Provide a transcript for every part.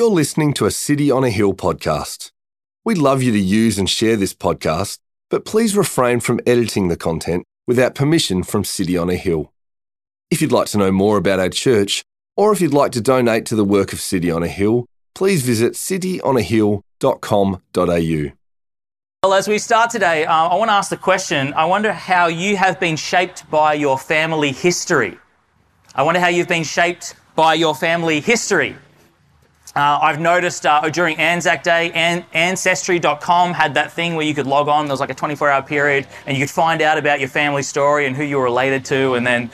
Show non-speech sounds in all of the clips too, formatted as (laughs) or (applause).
You're listening to a City on a Hill podcast. We'd love you to use and share this podcast, but please refrain from editing the content without permission from City on a Hill. If you'd like to know more about our church, or if you'd like to donate to the work of City on a Hill, please visit cityonahill.com.au. Well, as we start today, uh, I want to ask the question I wonder how you have been shaped by your family history. I wonder how you've been shaped by your family history. Uh, I've noticed uh, during Anzac Day, an- Ancestry.com had that thing where you could log on. There was like a 24 hour period and you could find out about your family story and who you were related to. And then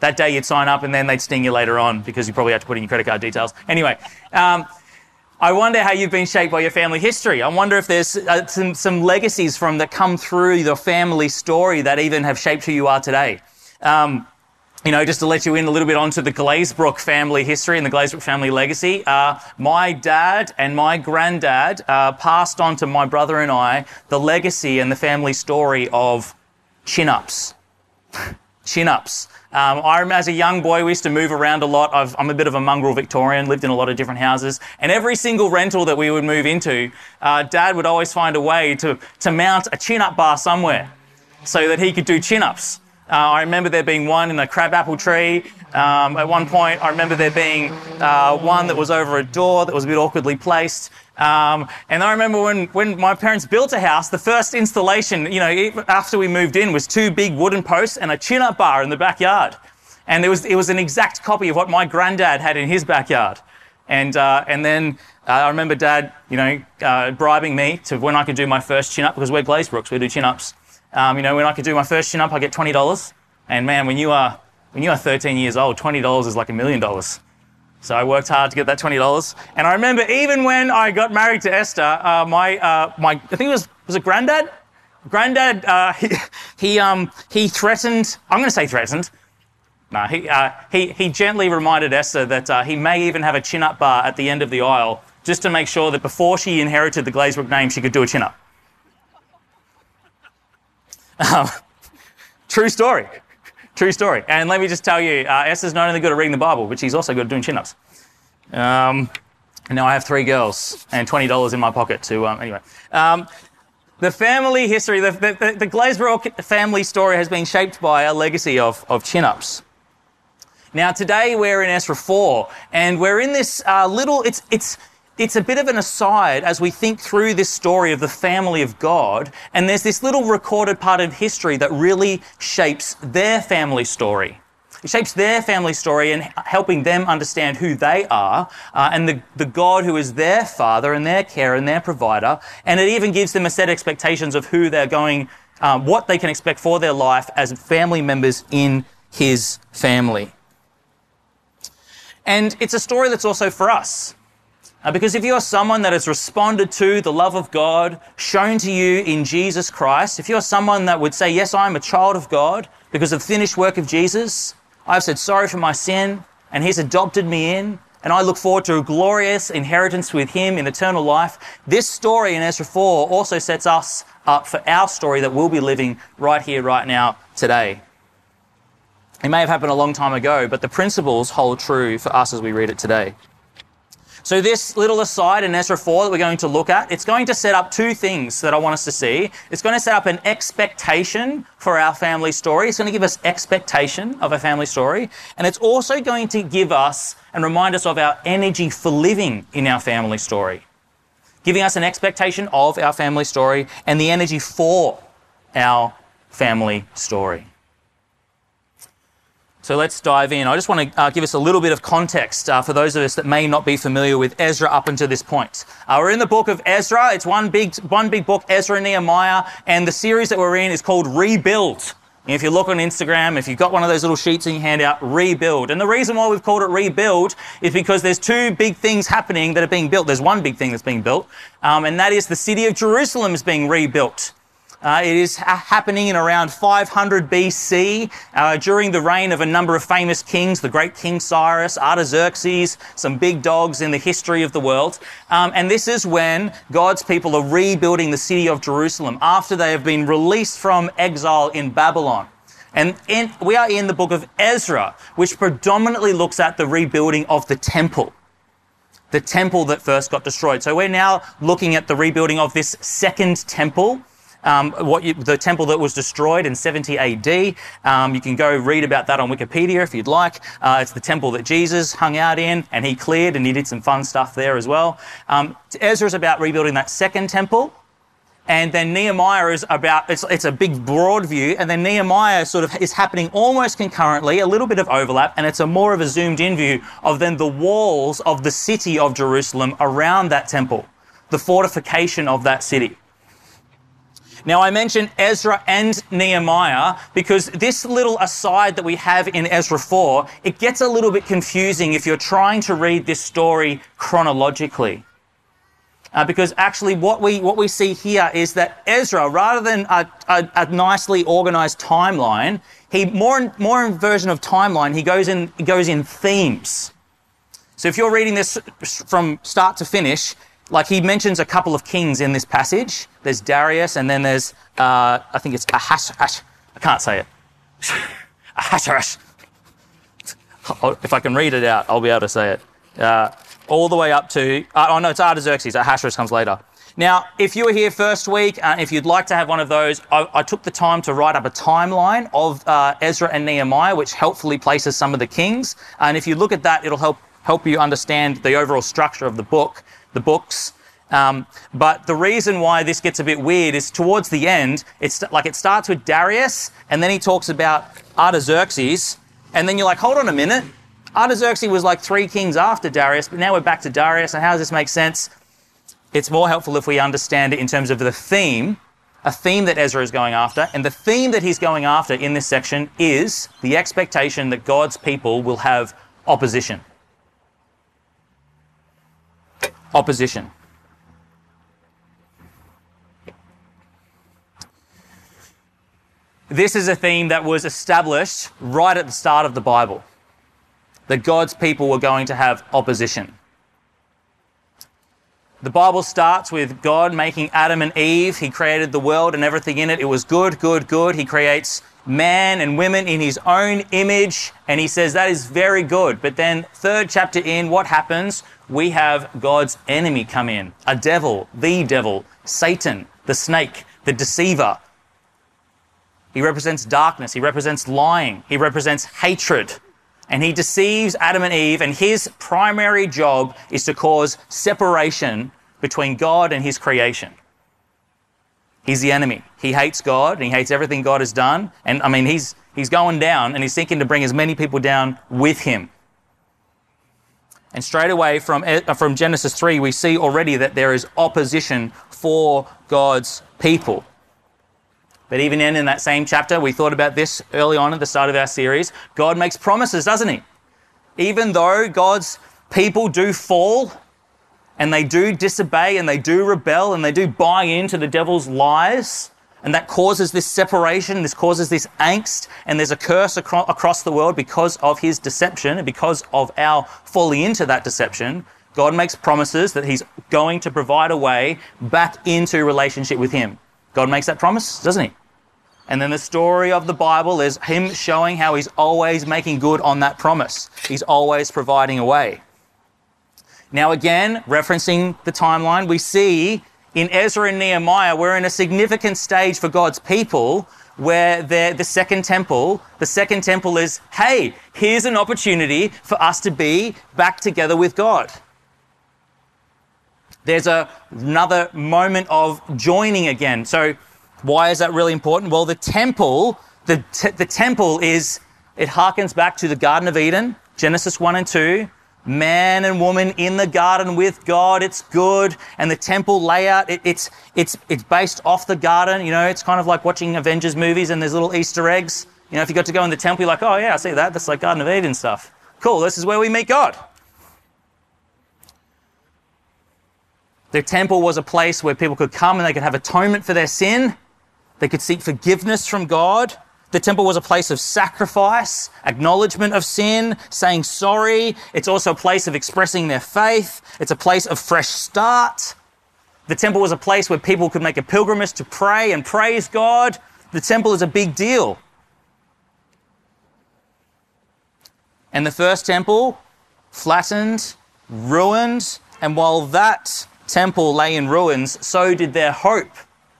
that day you'd sign up and then they'd sting you later on because you probably had to put in your credit card details. Anyway, um, I wonder how you've been shaped by your family history. I wonder if there's uh, some, some legacies from that come through your family story that even have shaped who you are today. Um, you know, just to let you in a little bit onto the Glazebrook family history and the Glazebrook family legacy, uh, my dad and my granddad uh, passed on to my brother and I the legacy and the family story of chin ups. (laughs) chin ups. Um, I remember as a young boy, we used to move around a lot. i am a bit of a mongrel Victorian, lived in a lot of different houses. And every single rental that we would move into, uh, Dad would always find a way to, to mount a chin up bar somewhere so that he could do chin ups. Uh, I remember there being one in a crabapple tree. Um, at one point, I remember there being uh, one that was over a door that was a bit awkwardly placed. Um, and I remember when, when my parents built a house, the first installation, you know, after we moved in, was two big wooden posts and a chin-up bar in the backyard. And it was, it was an exact copy of what my granddad had in his backyard. And, uh, and then uh, I remember dad, you know, uh, bribing me to when I could do my first chin-up, because we're Glazebrooks, we do chin-ups. Um, you know, when I could do my first chin up, I get twenty dollars. And man, when you are when you are 13 years old, twenty dollars is like a million dollars. So I worked hard to get that twenty dollars. And I remember even when I got married to Esther, uh, my uh, my I think it was was it granddad. Granddad, uh, (laughs) he he, um, he threatened. I'm going to say threatened. No, he, uh, he he gently reminded Esther that uh, he may even have a chin up bar at the end of the aisle, just to make sure that before she inherited the Glazebrook name, she could do a chin up. Um, (laughs) true story. True story. And let me just tell you, uh, Esther's not only good at reading the Bible, but she's also good at doing chin ups. Um, now I have three girls and $20 in my pocket to, um, anyway. Um, the family history, the, the, the Glazebrook family story has been shaped by a legacy of, of chin ups. Now, today we're in Ezra 4, and we're in this uh, little, it's, it's, it's a bit of an aside as we think through this story of the family of God. And there's this little recorded part of history that really shapes their family story. It shapes their family story and helping them understand who they are uh, and the, the God who is their father and their care and their provider. And it even gives them a set of expectations of who they're going, um, what they can expect for their life as family members in his family. And it's a story that's also for us. Uh, because if you're someone that has responded to the love of God shown to you in Jesus Christ, if you're someone that would say, Yes, I'm a child of God because of the finished work of Jesus, I've said sorry for my sin, and He's adopted me in, and I look forward to a glorious inheritance with Him in eternal life. This story in Ezra 4 also sets us up for our story that we'll be living right here, right now, today. It may have happened a long time ago, but the principles hold true for us as we read it today. So this little aside in Ezra 4 that we're going to look at, it's going to set up two things that I want us to see. It's going to set up an expectation for our family story. It's going to give us expectation of a family story. And it's also going to give us and remind us of our energy for living in our family story. Giving us an expectation of our family story and the energy for our family story. So let's dive in. I just want to uh, give us a little bit of context uh, for those of us that may not be familiar with Ezra up until this point. Uh, we're in the book of Ezra. It's one big, one big book, Ezra and Nehemiah, and the series that we're in is called Rebuild. if you look on Instagram, if you've got one of those little sheets in your handout, rebuild. And the reason why we've called it rebuild is because there's two big things happening that are being built. There's one big thing that's being built, um, and that is the city of Jerusalem is being rebuilt. Uh, it is ha- happening in around 500 BC uh, during the reign of a number of famous kings, the great King Cyrus, Artaxerxes, some big dogs in the history of the world. Um, and this is when God's people are rebuilding the city of Jerusalem after they have been released from exile in Babylon. And in, we are in the book of Ezra, which predominantly looks at the rebuilding of the temple. the temple that first got destroyed. So we're now looking at the rebuilding of this second temple. Um, what you, the temple that was destroyed in 70 AD. Um, you can go read about that on Wikipedia if you'd like. Uh, it's the temple that Jesus hung out in, and he cleared, and he did some fun stuff there as well. Um, Ezra is about rebuilding that second temple. And then Nehemiah is about, it's, it's a big broad view. And then Nehemiah sort of is happening almost concurrently, a little bit of overlap. And it's a more of a zoomed in view of then the walls of the city of Jerusalem around that temple, the fortification of that city. Now, I mentioned Ezra and Nehemiah because this little aside that we have in Ezra 4, it gets a little bit confusing if you're trying to read this story chronologically. Uh, because actually what we, what we see here is that Ezra, rather than a, a, a nicely organized timeline, he more, more in version of timeline, he goes in, goes in themes. So if you're reading this from start to finish, like he mentions a couple of kings in this passage. There's Darius, and then there's uh, I think it's Ahasuerus. I can't say it. (laughs) Ahasuerus. If I can read it out, I'll be able to say it. Uh, all the way up to uh, oh no, it's Artaxerxes. Ahasuerus comes later. Now, if you were here first week, uh, if you'd like to have one of those, I, I, took the time to write up a timeline of uh, Ezra and Nehemiah, which helpfully places some of the kings. And if you look at that, it'll help help you understand the overall structure of the book the books. Um, but the reason why this gets a bit weird is towards the end, it's like it starts with Darius, and then he talks about Artaxerxes, and then you're like, hold on a minute. Artaxerxes was like three kings after Darius, but now we're back to Darius, and how does this make sense? It's more helpful if we understand it in terms of the theme, a theme that Ezra is going after, and the theme that he's going after in this section is the expectation that God's people will have opposition. Opposition. This is a theme that was established right at the start of the Bible that God's people were going to have opposition. The Bible starts with God making Adam and Eve. He created the world and everything in it. It was good, good, good. He creates man and women in his own image, and he says that is very good. But then, third chapter in, what happens? We have God's enemy come in a devil, the devil, Satan, the snake, the deceiver. He represents darkness, he represents lying, he represents hatred. And he deceives Adam and Eve, and his primary job is to cause separation between God and his creation. He's the enemy. He hates God and he hates everything God has done. And I mean, he's, he's going down and he's seeking to bring as many people down with him. And straight away from, uh, from Genesis 3, we see already that there is opposition for God's people. But even in, in that same chapter, we thought about this early on at the start of our series. God makes promises, doesn't he? Even though God's people do fall, and they do disobey and they do rebel and they do buy into the devil's lies, and that causes this separation, this causes this angst, and there's a curse acro- across the world because of his deception and because of our falling into that deception. God makes promises that he's going to provide a way back into relationship with him. God makes that promise, doesn't he? And then the story of the Bible is him showing how he's always making good on that promise. He's always providing a way. Now, again, referencing the timeline, we see in Ezra and Nehemiah, we're in a significant stage for God's people where the second temple, the second temple is, hey, here's an opportunity for us to be back together with God. There's a, another moment of joining again. So, why is that really important? Well, the temple, the, the temple is, it harkens back to the Garden of Eden, Genesis 1 and 2 man and woman in the garden with God. It's good. And the temple layout, it, it's, it's, it's based off the garden. You know, it's kind of like watching Avengers movies and there's little Easter eggs. You know, if you got to go in the temple, you're like, oh yeah, I see that. That's like Garden of Eden stuff. Cool. This is where we meet God. The temple was a place where people could come and they could have atonement for their sin. They could seek forgiveness from God. The temple was a place of sacrifice, acknowledgement of sin, saying sorry. It's also a place of expressing their faith. It's a place of fresh start. The temple was a place where people could make a pilgrimage to pray and praise God. The temple is a big deal. And the first temple, flattened, ruined, And while that temple lay in ruins, so did their hope,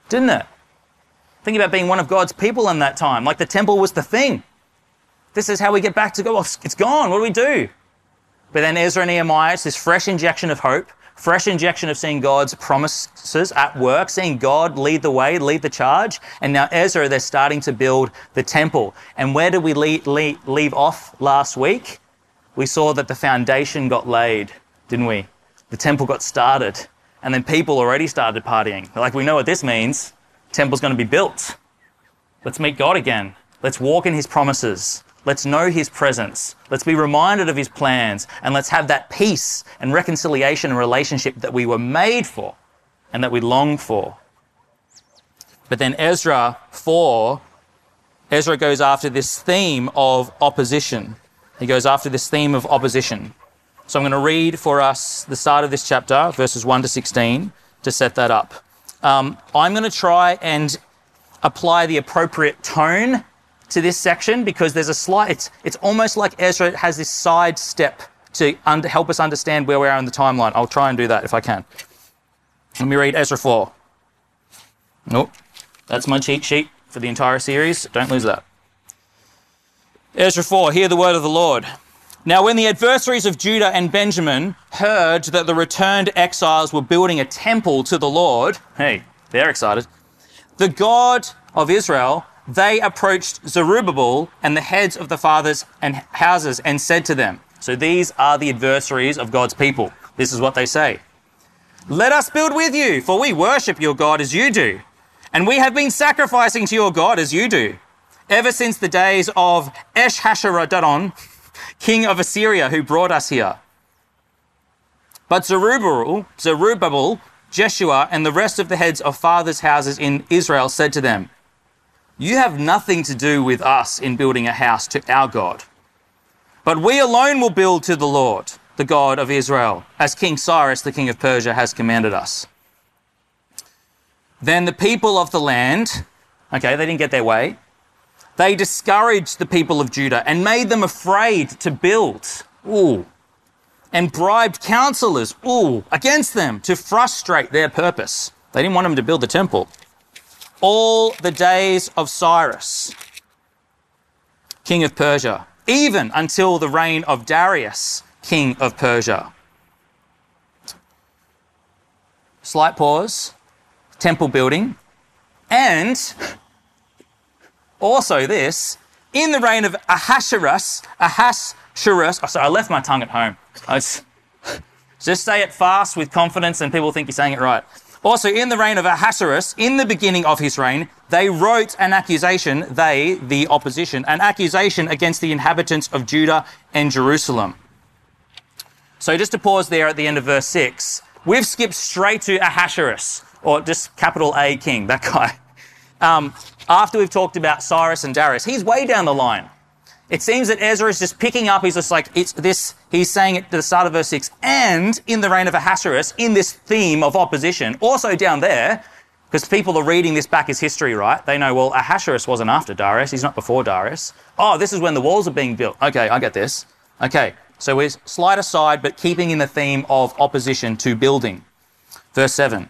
didn't it? Think about being one of God's people in that time. Like the temple was the thing. This is how we get back to God. it's gone. What do we do? But then Ezra and Nehemiah, it's this fresh injection of hope, fresh injection of seeing God's promises at work, seeing God lead the way, lead the charge. And now Ezra, they're starting to build the temple. And where did we leave off last week? We saw that the foundation got laid, didn't we? The temple got started. And then people already started partying. Like, we know what this means. Temple's going to be built. Let's meet God again. Let's walk in his promises. Let's know his presence. Let's be reminded of his plans. And let's have that peace and reconciliation and relationship that we were made for and that we long for. But then Ezra 4, Ezra goes after this theme of opposition. He goes after this theme of opposition. So I'm going to read for us the start of this chapter, verses 1 to 16, to set that up. Um, I'm going to try and apply the appropriate tone to this section because there's a slight, it's, it's almost like Ezra has this side step to under, help us understand where we are in the timeline. I'll try and do that if I can. Let me read Ezra 4. Nope. That's my cheat sheet for the entire series. Don't lose that. Ezra 4, hear the word of the Lord. Now, when the adversaries of Judah and Benjamin heard that the returned exiles were building a temple to the Lord, hey, they're excited, the God of Israel they approached Zerubbabel and the heads of the fathers and houses and said to them, So these are the adversaries of God's people. This is what they say. Let us build with you, for we worship your God as you do, and we have been sacrificing to your God as you do, ever since the days of Esarhaddon, king of Assyria, who brought us here. But Zerubbabel, Zerubbabel, Jeshua, and the rest of the heads of fathers' houses in Israel said to them, you have nothing to do with us in building a house to our God. But we alone will build to the Lord, the God of Israel, as King Cyrus, the king of Persia, has commanded us. Then the people of the land, okay, they didn't get their way. They discouraged the people of Judah and made them afraid to build. Ooh. And bribed counselors, ooh, against them to frustrate their purpose. They didn't want them to build the temple all the days of Cyrus, king of Persia, even until the reign of Darius, king of Persia. Slight pause, temple building, and also this, in the reign of Ahasuerus, Ahasuerus, oh, sorry, I left my tongue at home. Just say it fast with confidence and people think you're saying it right. Also, in the reign of Ahasuerus, in the beginning of his reign, they wrote an accusation, they, the opposition, an accusation against the inhabitants of Judah and Jerusalem. So, just to pause there at the end of verse 6, we've skipped straight to Ahasuerus, or just capital A king, that guy. Um, after we've talked about Cyrus and Darius, he's way down the line. It seems that Ezra is just picking up, he's just like, it's this, he's saying it to the start of verse 6, and in the reign of Ahasuerus, in this theme of opposition, also down there, because people are reading this back as history, right? They know, well, Ahasuerus wasn't after Darius, he's not before Darius. Oh, this is when the walls are being built. Okay, I get this. Okay, so we slide aside, but keeping in the theme of opposition to building. Verse 7.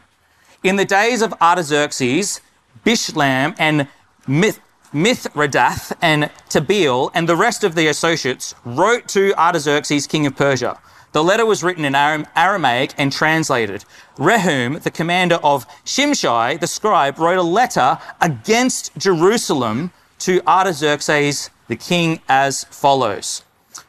In the days of Artaxerxes, Bishlam and Mith- Mithredath and Tabeel and the rest of the associates wrote to Artaxerxes, king of Persia. The letter was written in Aramaic and translated. Rehum, the commander of Shimshai, the scribe, wrote a letter against Jerusalem to Artaxerxes, the king, as follows.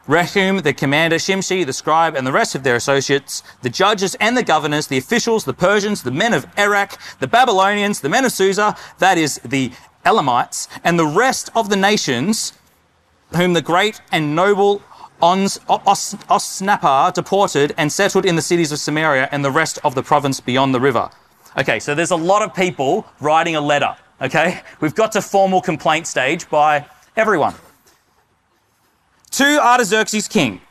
Rehum, the commander, Shimshai, the scribe, and the rest of their associates, the judges and the governors, the officials, the Persians, the men of Erech, the Babylonians, the men of Susa, that is, the Elamites, and the rest of the nations whom the great and noble Ons, Os, Osnappar deported and settled in the cities of Samaria and the rest of the province beyond the river. Okay, so there's a lot of people writing a letter. Okay, we've got to formal complaint stage by everyone. To Artaxerxes king.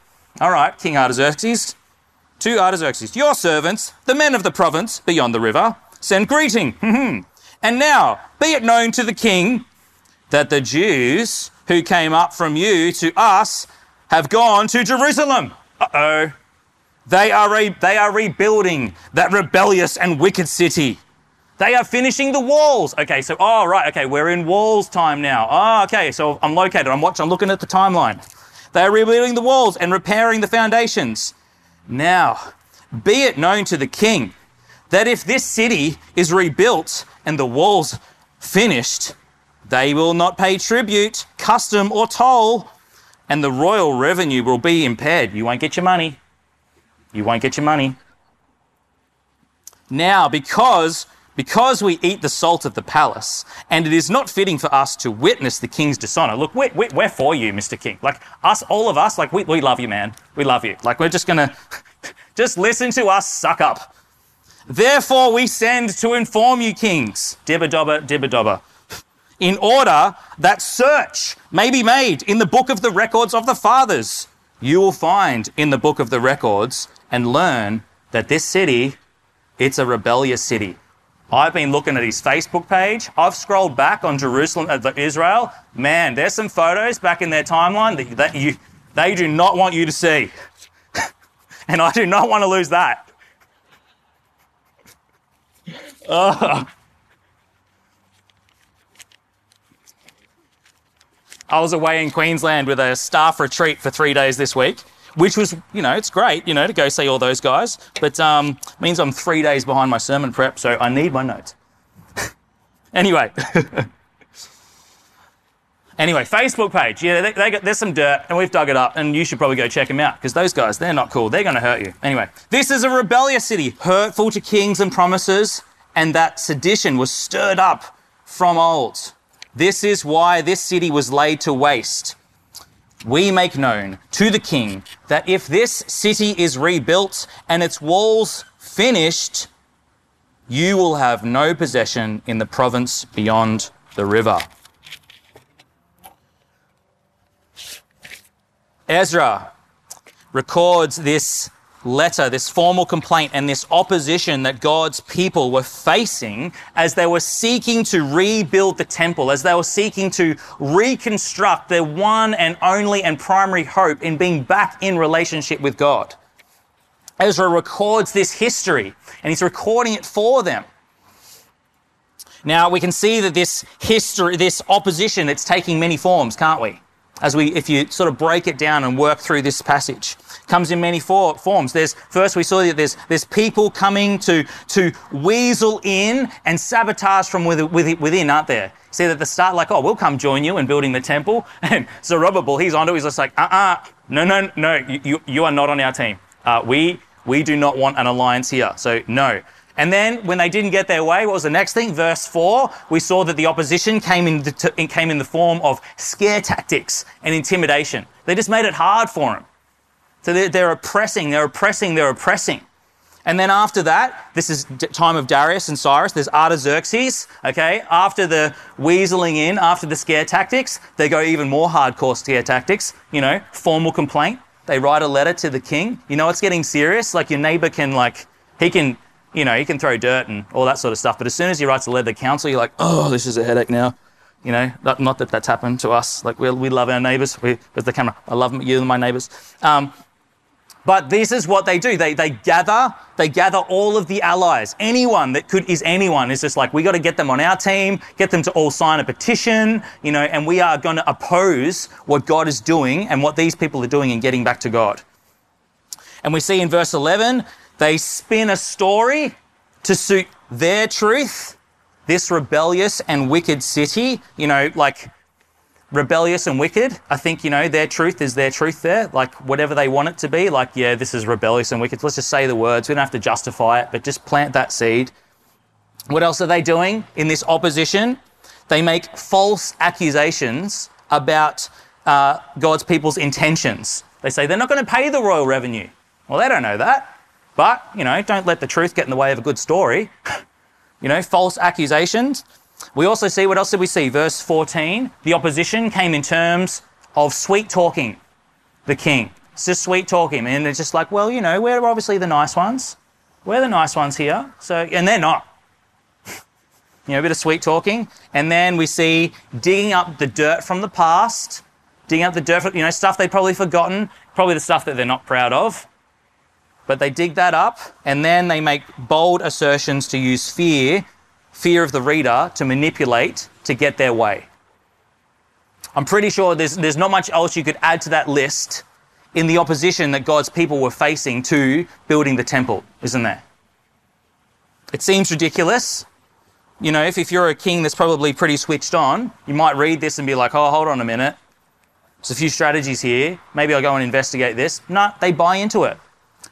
All right, King Artaxerxes. To Artaxerxes, your servants, the men of the province beyond the river, send greeting. (laughs) And now, be it known to the king that the Jews who came up from you to us have gone to Jerusalem. Uh oh. They are, re- they are rebuilding that rebellious and wicked city. They are finishing the walls. Okay, so, oh, right, okay, we're in walls time now. Oh, okay, so I'm located. I'm watching, I'm looking at the timeline. They are rebuilding the walls and repairing the foundations. Now, be it known to the king that if this city is rebuilt and the walls finished, they will not pay tribute, custom, or toll, and the royal revenue will be impaired. You won't get your money. You won't get your money. Now, because because we eat the salt of the palace, and it is not fitting for us to witness the king's dishonor. Look, we're, we're for you, Mr. King. Like us, all of us, like we, we love you, man. We love you. Like we're just gonna, (laughs) just listen to us suck up. Therefore, we send to inform you, kings, dibba dobba, dibba dobba, in order that search may be made in the book of the records of the fathers. You will find in the book of the records and learn that this city, it's a rebellious city. I've been looking at his Facebook page. I've scrolled back on Jerusalem, uh, Israel. Man, there's some photos back in their timeline that, that you, they do not want you to see. (laughs) and I do not want to lose that. (laughs) I was away in Queensland with a staff retreat for three days this week, which was, you know, it's great, you know, to go see all those guys, but um, means I'm three days behind my sermon prep, so I need my notes. (laughs) anyway. (laughs) anyway, Facebook page. Yeah, they, they got, there's some dirt, and we've dug it up, and you should probably go check them out because those guys, they're not cool. They're going to hurt you. Anyway, this is a rebellious city, hurtful to kings and promises, and that sedition was stirred up from old. This is why this city was laid to waste. We make known to the king that if this city is rebuilt and its walls finished, you will have no possession in the province beyond the river. Ezra records this letter, this formal complaint, and this opposition that God's people were facing as they were seeking to rebuild the temple, as they were seeking to reconstruct their one and only and primary hope in being back in relationship with God. Ezra records this history and he's recording it for them. Now we can see that this history, this opposition, it's taking many forms, can't we? As we, if you sort of break it down and work through this passage comes in many for, forms. There's first we saw that there's there's people coming to to weasel in and sabotage from within, within aren't there? See that the start, like, oh, we'll come join you in building the temple. (laughs) And Zerubbabel, he's onto it. He's just like, uh-uh, no, no, no, you, you, you are not on our team. Uh, we we do not want an alliance here. So no. And then when they didn't get their way, what was the next thing? Verse 4, we saw that the opposition came in the, came in the form of scare tactics and intimidation. They just made it hard for them. So they're, they're oppressing, they're oppressing, they're oppressing. And then after that, this is time of Darius and Cyrus. There's Artaxerxes. Okay, after the weaseling in, after the scare tactics, they go even more hardcore scare tactics. You know, formal complaint. They write a letter to the king. You know, it's getting serious. Like your neighbor can like he can you know he can throw dirt and all that sort of stuff. But as soon as he writes a letter to council, you're like, oh, this is a headache now. You know, not, not that that's happened to us. Like we, we love our neighbors. We, there's the camera. I love you and my neighbors. Um, but this is what they do. They, they gather, they gather all of the allies. Anyone that could, is anyone, is just like, we got to get them on our team, get them to all sign a petition, you know, and we are going to oppose what God is doing and what these people are doing in getting back to God. And we see in verse 11, they spin a story to suit their truth, this rebellious and wicked city, you know, like rebellious and wicked. I think, you know, their truth is their truth there. Like, whatever they want it to be, like, yeah, this is rebellious and wicked. Let's just say the words. We don't have to justify it, but just plant that seed. What else are they doing in this opposition? They make false accusations about uh, God's people's intentions. They say they're not going to pay the royal revenue. Well, they don't know that. But, you know, don't let the truth get in the way of a good story. (laughs) you know, false accusations. We also see, what else did we see? Verse 14, the opposition came in terms of sweet talking the king. It's just sweet talking. And it's just like, well, you know, we're obviously the nice ones. We're the nice ones here. So, and they're not. (laughs) you know, a bit of sweet talking. And then we see digging up the dirt from the past, digging up the dirt, you know, stuff they'd probably forgotten, probably the stuff that they're not proud of. But they dig that up and then they make bold assertions to use fear, fear of the reader, to manipulate to get their way. I'm pretty sure there's, there's not much else you could add to that list in the opposition that God's people were facing to building the temple, isn't there? It seems ridiculous. You know, if, if you're a king that's probably pretty switched on, you might read this and be like, oh, hold on a minute. There's a few strategies here. Maybe I'll go and investigate this. No, they buy into it.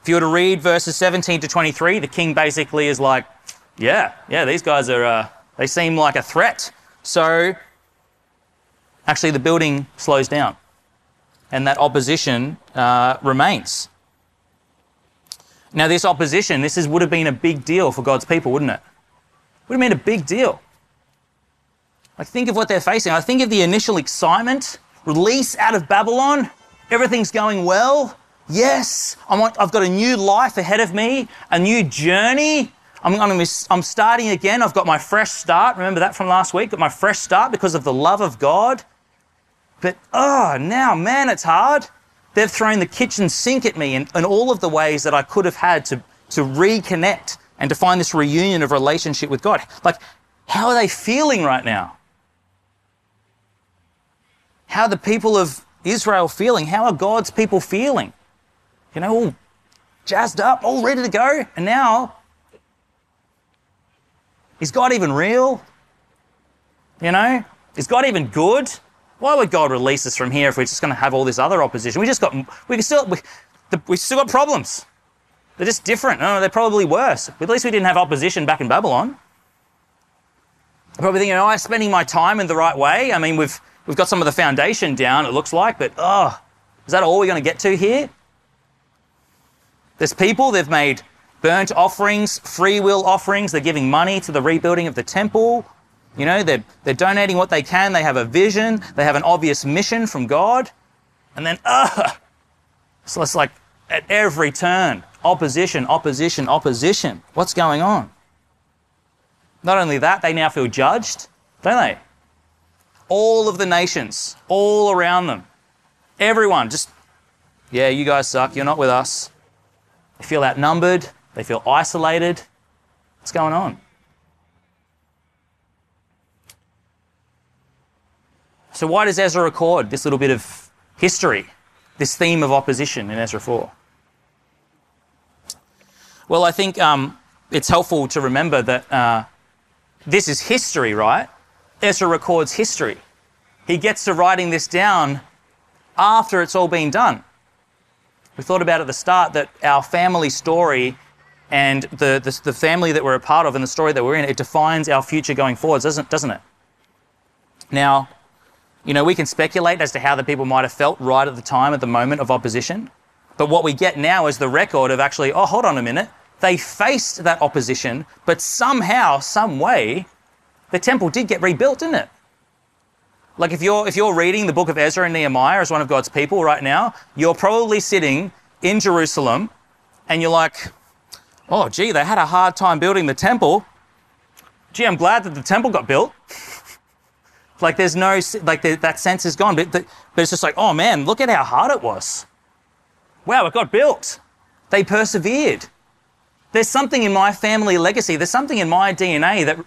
If you were to read verses 17 to 23, the king basically is like, yeah, yeah, these guys are, uh, they seem like a threat. So actually, the building slows down and that opposition uh, remains. Now, this opposition, this is, would have been a big deal for God's people, wouldn't it? Would have been a big deal. Like, think of what they're facing. I think of the initial excitement, release out of Babylon, everything's going well. Yes, I'm, I've got a new life ahead of me, a new journey. I'm, I'm, I'm starting again. I've got my fresh start. Remember that from last week? Got my fresh start because of the love of God. But oh, now, man, it's hard. They've thrown the kitchen sink at me in, in all of the ways that I could have had to, to reconnect and to find this reunion of relationship with God. Like, how are they feeling right now? How are the people of Israel feeling? How are God's people feeling? You know, all jazzed up, all ready to go. And now, is God even real? You know, is God even good? Why would God release us from here if we're just going to have all this other opposition? We just got, we still, we, we still got problems. They're just different. No, they're probably worse. At least we didn't have opposition back in Babylon. Probably thinking, oh, am I spending my time in the right way? I mean, we've, we've got some of the foundation down, it looks like, but oh, is that all we're going to get to here? There's people, they've made burnt offerings, free will offerings, they're giving money to the rebuilding of the temple. You know, they're, they're donating what they can, they have a vision, they have an obvious mission from God. And then, ugh! So it's like at every turn, opposition, opposition, opposition. What's going on? Not only that, they now feel judged, don't they? All of the nations, all around them, everyone just, yeah, you guys suck, you're not with us. They feel outnumbered, they feel isolated. What's going on? So, why does Ezra record this little bit of history, this theme of opposition in Ezra 4? Well, I think um, it's helpful to remember that uh, this is history, right? Ezra records history. He gets to writing this down after it's all been done. We thought about at the start that our family story and the, the, the, family that we're a part of and the story that we're in, it defines our future going forwards, doesn't, doesn't it? Now, you know, we can speculate as to how the people might have felt right at the time, at the moment of opposition. But what we get now is the record of actually, oh, hold on a minute. They faced that opposition, but somehow, some way, the temple did get rebuilt, didn't it? Like if you're if you're reading the book of Ezra and Nehemiah as one of God's people right now, you're probably sitting in Jerusalem and you're like, oh gee, they had a hard time building the temple. Gee, I'm glad that the temple got built. (laughs) Like there's no, like the, that sense is gone. But, the, but it's just like, oh man, look at how hard it was. Wow, it got built. They persevered. There's something in my family legacy. There's something in my DNA that,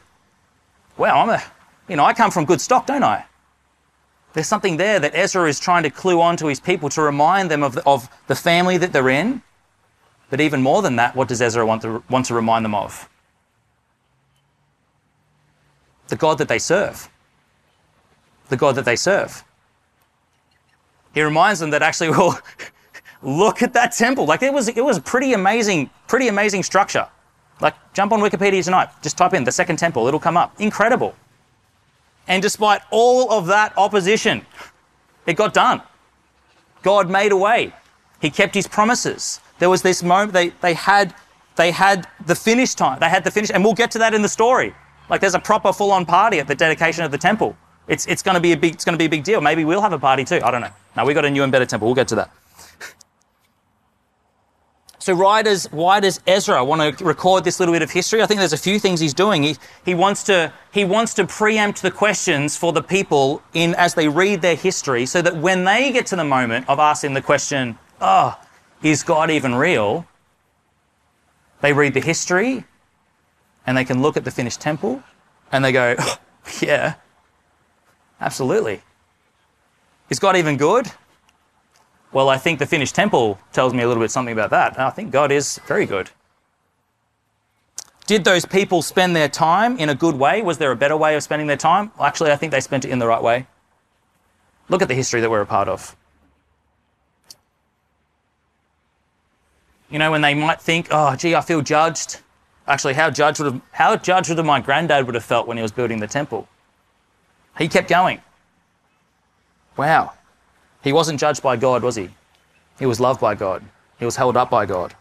wow, I'm a, you know, I come from good stock, don't I? There's something there that Ezra is trying to clue on to his people to remind them of the, of the family that they're in. But even more than that, what does Ezra want to, want to remind them of? The God that they serve the God that they serve. He reminds them that actually, (laughs) well, look at that temple. Like it was, it was pretty amazing, pretty amazing structure. Like jump on Wikipedia tonight, just type in the second temple, it'll come up. Incredible. And despite all of that opposition, it got done. God made a way. He kept his promises. There was this moment they, they had they had the finish time. They had the finish, and we'll get to that in the story. Like there's a proper full-on party at the dedication of the temple. It's, it's to be a big, it's to be a big deal. Maybe we'll have a party too. I don't know. Now we got a new and better temple. We'll get to that. So why does, why does Ezra want to record this little bit of history? I think there's a few things he's doing. He, he, wants to, he wants to preempt the questions for the people in, as they read their history so that when they get to the moment of asking the question, oh, is God even real? They read the history and they can look at the finished temple and they go, oh, yeah, absolutely. Is God even good? Well, I think the finished temple tells me a little bit something about that. I think God is very good. Did those people spend their time in a good way? Was there a better way of spending their time? Well, actually, I think they spent it in the right way. Look at the history that we're a part of. You know, when they might think, oh, gee, I feel judged. Actually, how judged would have, how judged would have my granddad would have felt when he was building the temple? He kept going. Wow. He wasn't judged by God, was he? He was loved by God. He was held up by God.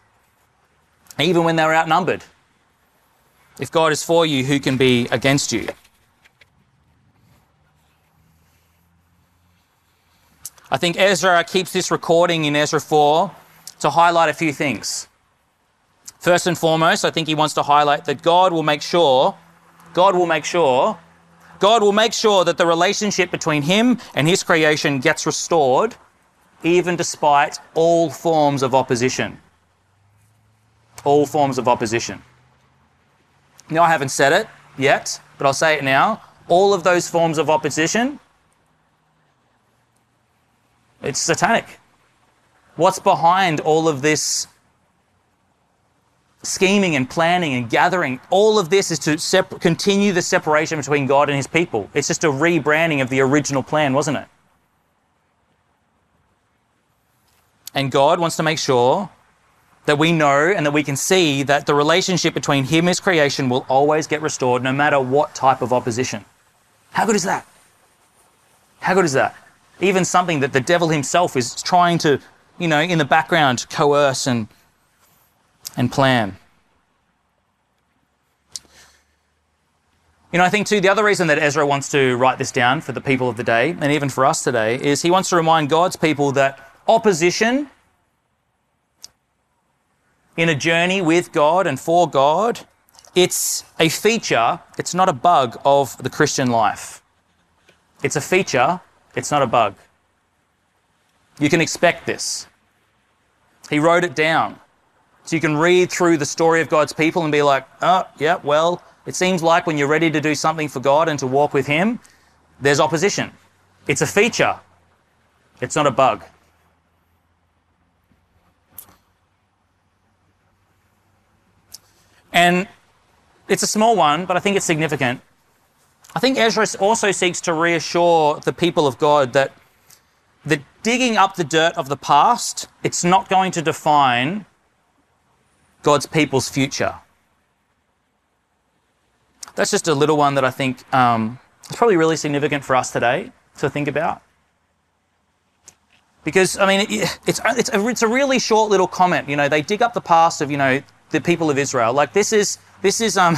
Even when they were outnumbered. If God is for you, who can be against you? I think Ezra keeps this recording in Ezra 4 to highlight a few things. First and foremost, I think he wants to highlight that God will make sure, God will make sure, God will make sure that the relationship between him and his creation gets restored, even despite all forms of opposition. All forms of opposition. Now, I haven't said it yet, but I'll say it now. All of those forms of opposition, it's satanic. What's behind all of this scheming and planning and gathering? All of this is to continue the separation between God and his people. It's just a rebranding of the original plan, wasn't it? And God wants to make sure that we know and that we can see that the relationship between Him and His creation will always get restored no matter what type of opposition. How good is that? How good is that? Even something that the devil himself is trying to, you know, in the background coerce and, and plan. You know, I think too, the other reason that Ezra wants to write this down for the people of the day, and even for us today, is he wants to remind God's people that opposition in a journey with God and for God, it's a feature, it's not a bug of the Christian life. It's a feature, it's not a bug. You can expect this. He wrote it down. So you can read through the story of God's people and be like, oh, yeah, well, it seems like when you're ready to do something for God and to walk with Him, there's opposition. It's a feature, it's not a bug. And it's a small one, but I think it's significant. I think Ezra also seeks to reassure the people of God that that digging up the dirt of the past, it's not going to define God's people's future. That's just a little one that I think um, is probably really significant for us today to think about. Because, I mean, it, it's, it's, a, it's a really short little comment. You know, they dig up the past of, you know, the people of Israel. Like this is this is um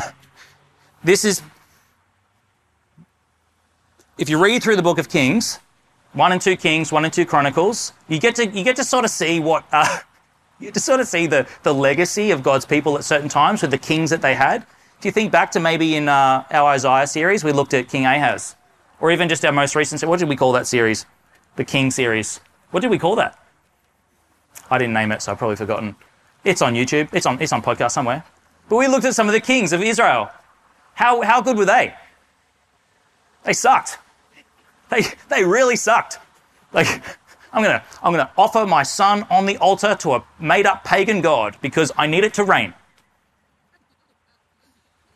(laughs) this is if you read through the book of Kings, one and two Kings, one and two Chronicles, you get to you get to sort of see what uh, you to sort of see the the legacy of God's people at certain times with the kings that they had. If you think back to maybe in uh, our Isaiah series, we looked at King Ahaz, or even just our most recent. What did we call that series? The King series. What did we call that? I didn't name it, so I've probably forgotten. It's on YouTube. It's on, it's on podcast somewhere. But we looked at some of the kings of Israel. How, how good were they? They sucked. They, they really sucked. Like, I'm gonna, I'm gonna offer my son on the altar to a made up pagan god because I need it to rain.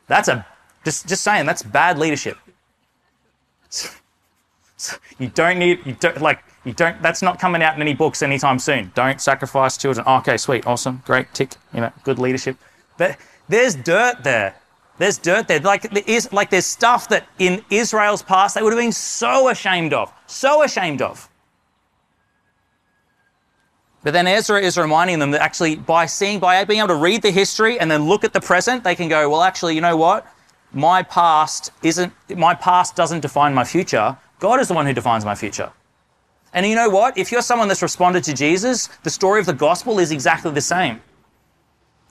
That's a, just, just saying, that's bad leadership. You don't need, you don't, like, you don't, that's not coming out in any books anytime soon. Don't sacrifice children. Oh, okay, sweet, awesome, great, tick, you know, good leadership. But there's dirt there. There's dirt there. Like, there is, like there's stuff that in Israel's past they would have been so ashamed of, so ashamed of. But then Ezra is reminding them that actually by seeing, by being able to read the history and then look at the present, they can go, well, actually, you know what? My past isn't, my past doesn't define my future. God is the one who defines my future. And you know what? If you're someone that's responded to Jesus, the story of the gospel is exactly the same.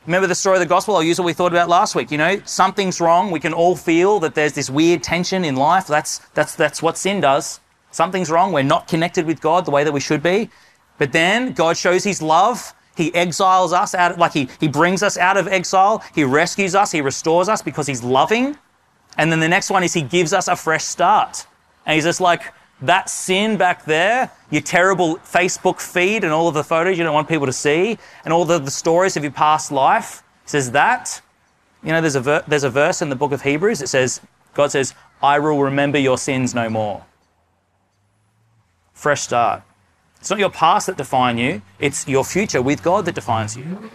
Remember the story of the gospel? I'll use what we thought about last week. You know, something's wrong. We can all feel that there's this weird tension in life. That's, that's, that's what sin does. Something's wrong. We're not connected with God the way that we should be. But then God shows his love. He exiles us out, like he, he brings us out of exile. He rescues us. He restores us because he's loving. And then the next one is he gives us a fresh start. And he's just like, that sin back there, your terrible Facebook feed and all of the photos you don't want people to see, and all the, the stories of your past life, says that. You know, there's a, ver- there's a verse in the book of Hebrews. It says, God says, I will remember your sins no more. Fresh start. It's not your past that defines you, it's your future with God that defines you.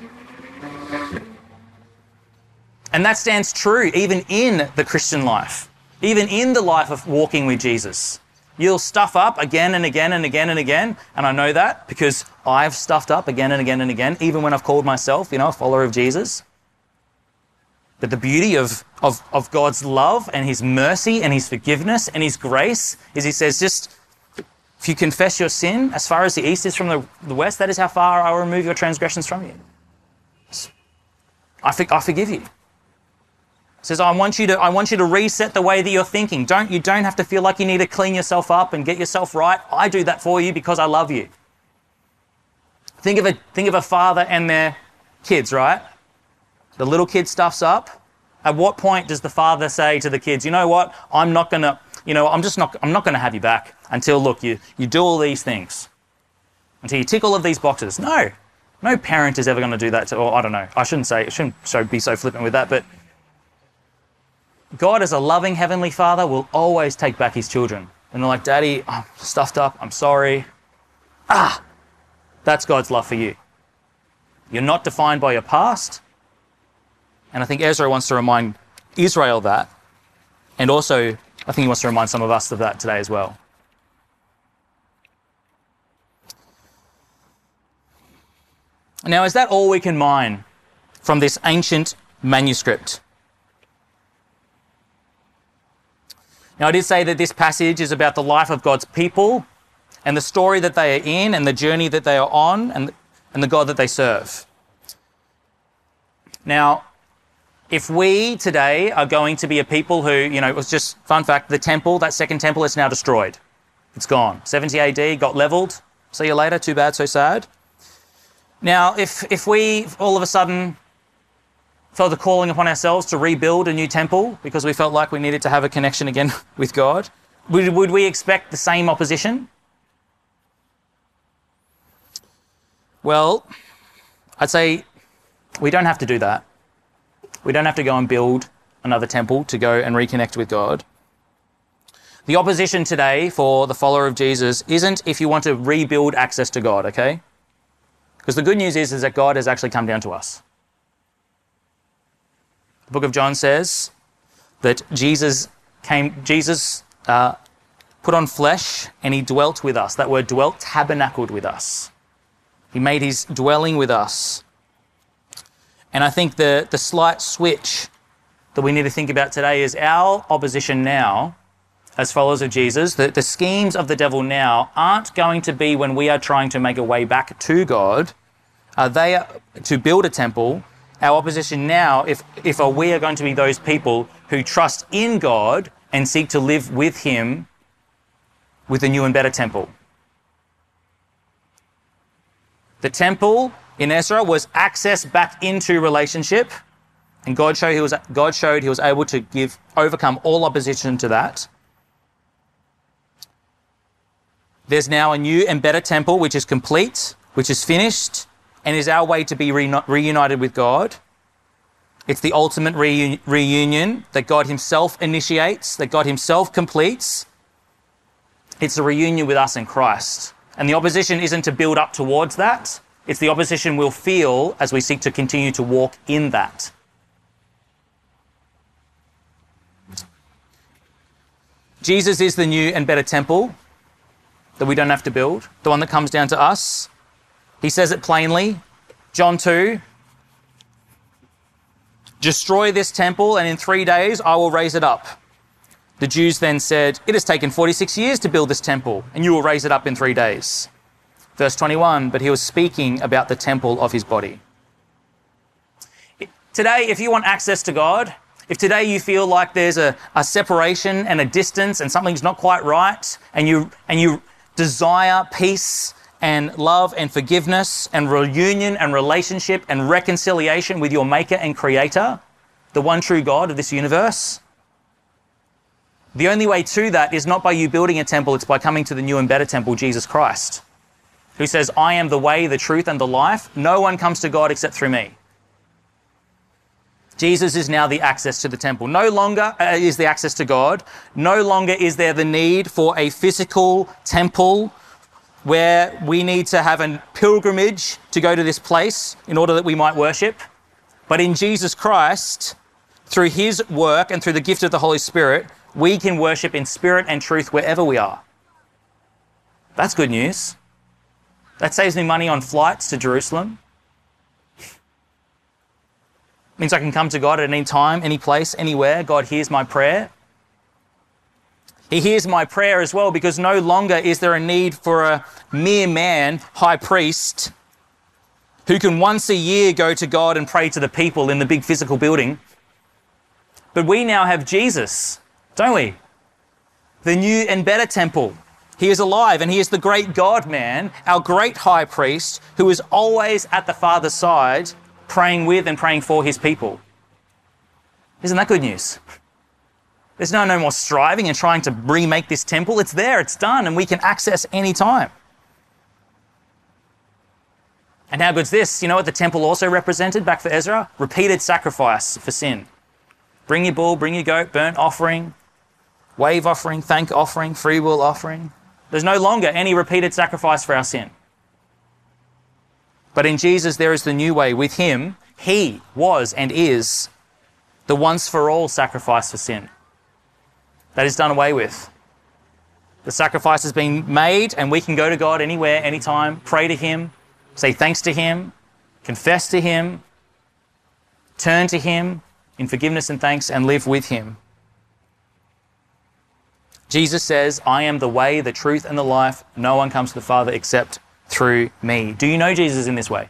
And that stands true even in the Christian life, even in the life of walking with Jesus. You'll stuff up again and again and again and again. And I know that because I've stuffed up again and again and again, even when I've called myself, you know, a follower of Jesus. But the beauty of, of, of God's love and His mercy and His forgiveness and His grace is He says, just if you confess your sin as far as the east is from the, the west, that is how far I'll remove your transgressions from you. I, for, I forgive you says, I want you to, I want you to reset the way that you're thinking. Don't, you don't have to feel like you need to clean yourself up and get yourself right. I do that for you because I love you. Think of a, think of a father and their kids, right? The little kid stuffs up. At what point does the father say to the kids, you know what? I'm not to, you know, I'm just not, I'm not going to have you back until, look, you, you do all these things. Until you tick all of these boxes. No. No parent is ever going to do that to, or I don't know. I shouldn't say, I shouldn't so, be so flippant with that, but God, as a loving Heavenly Father, will always take back His children. And they're like, Daddy, I'm stuffed up. I'm sorry. Ah, that's God's love for you. You're not defined by your past. And I think Ezra wants to remind Israel that. And also, I think he wants to remind some of us of that today as well. Now, is that all we can mine from this ancient manuscript? Now, I did say that this passage is about the life of God's people and the story that they are in and the journey that they are on and, and the God that they serve. Now, if we today are going to be a people who, you know, it was just fun fact, the temple, that second temple is now destroyed. It's gone. 70 AD, got leveled. See you later. Too bad, so sad. Now, if, if we all of a sudden felt the calling upon ourselves to rebuild a new temple because we felt like we needed to have a connection again (laughs) with God? Would, would we expect the same opposition? Well, I'd say we don't have to do that. We don't have to go and build another temple to go and reconnect with God. The opposition today for the follower of Jesus isn't if you want to rebuild access to God, okay? Because the good news is, is that God has actually come down to us. The book of John says that Jesus came, Jesus uh, put on flesh and he dwelt with us. That word dwelt, tabernacled with us. He made his dwelling with us. And I think the, the slight switch that we need to think about today is our opposition now, as followers of Jesus, that the schemes of the devil now aren't going to be when we are trying to make a way back to God. Uh, they are to build a temple our opposition now, if, if we are going to be those people who trust in God and seek to live with Him with a new and better temple. The temple in Ezra was access back into relationship, and God showed he was, God showed he was able to give, overcome all opposition to that. There's now a new and better temple which is complete, which is finished, and is our way to be reunited with God. It's the ultimate reunion that God Himself initiates, that God Himself completes. It's a reunion with us in Christ. And the opposition isn't to build up towards that, it's the opposition we'll feel as we seek to continue to walk in that. Jesus is the new and better temple that we don't have to build, the one that comes down to us. He says it plainly. John 2 Destroy this temple, and in three days I will raise it up. The Jews then said, It has taken 46 years to build this temple, and you will raise it up in three days. Verse 21 But he was speaking about the temple of his body. Today, if you want access to God, if today you feel like there's a, a separation and a distance and something's not quite right, and you, and you desire peace and love and forgiveness and reunion and relationship and reconciliation with your Maker and Creator, the one true God of this universe. The only way to that is not by you building a temple, it's by coming to the new and better temple, Jesus Christ, who says, I am the way, the truth, and the life. No one comes to God except through me. Jesus is now the access to the temple. No longer uh, is the access to God. No longer is there the need for a physical temple where we need to have a pilgrimage to go to this place in order that we might worship. But in Jesus Christ, through his work and through the gift of the Holy Spirit, we can worship in spirit and truth wherever we are. That's good news. That saves me money on flights to Jerusalem means I can come to God at any time, any place, anywhere. God hears my prayer. He hears my prayer as well because no longer is there a need for a mere man, high priest, who can once a year go to God and pray to the people in the big physical building. But we now have Jesus, don't we? The new and better temple. He is alive and he is the great God man, our great high priest, who is always at the Father's side praying with and praying for his people. Isn't that good news? (laughs) There's no, no more striving and trying to remake this temple. It's there, it's done, and we can access any time. And how good's this? You know what the temple also represented back for Ezra? Repeated sacrifice for sin. Bring your bull, bring your goat, burnt offering, wave offering, thank offering, free will offering. There's no longer any repeated sacrifice for our sin. But in Jesus, there is the new way. With Him, He was and is the once for all sacrifice for sin. That is done away with. The sacrifice has been made, and we can go to God anywhere, anytime, pray to Him, say thanks to Him, confess to Him, turn to Him in forgiveness and thanks, and live with Him. Jesus says, I am the way, the truth, and the life. No one comes to the Father except through me. Do you know Jesus in this way?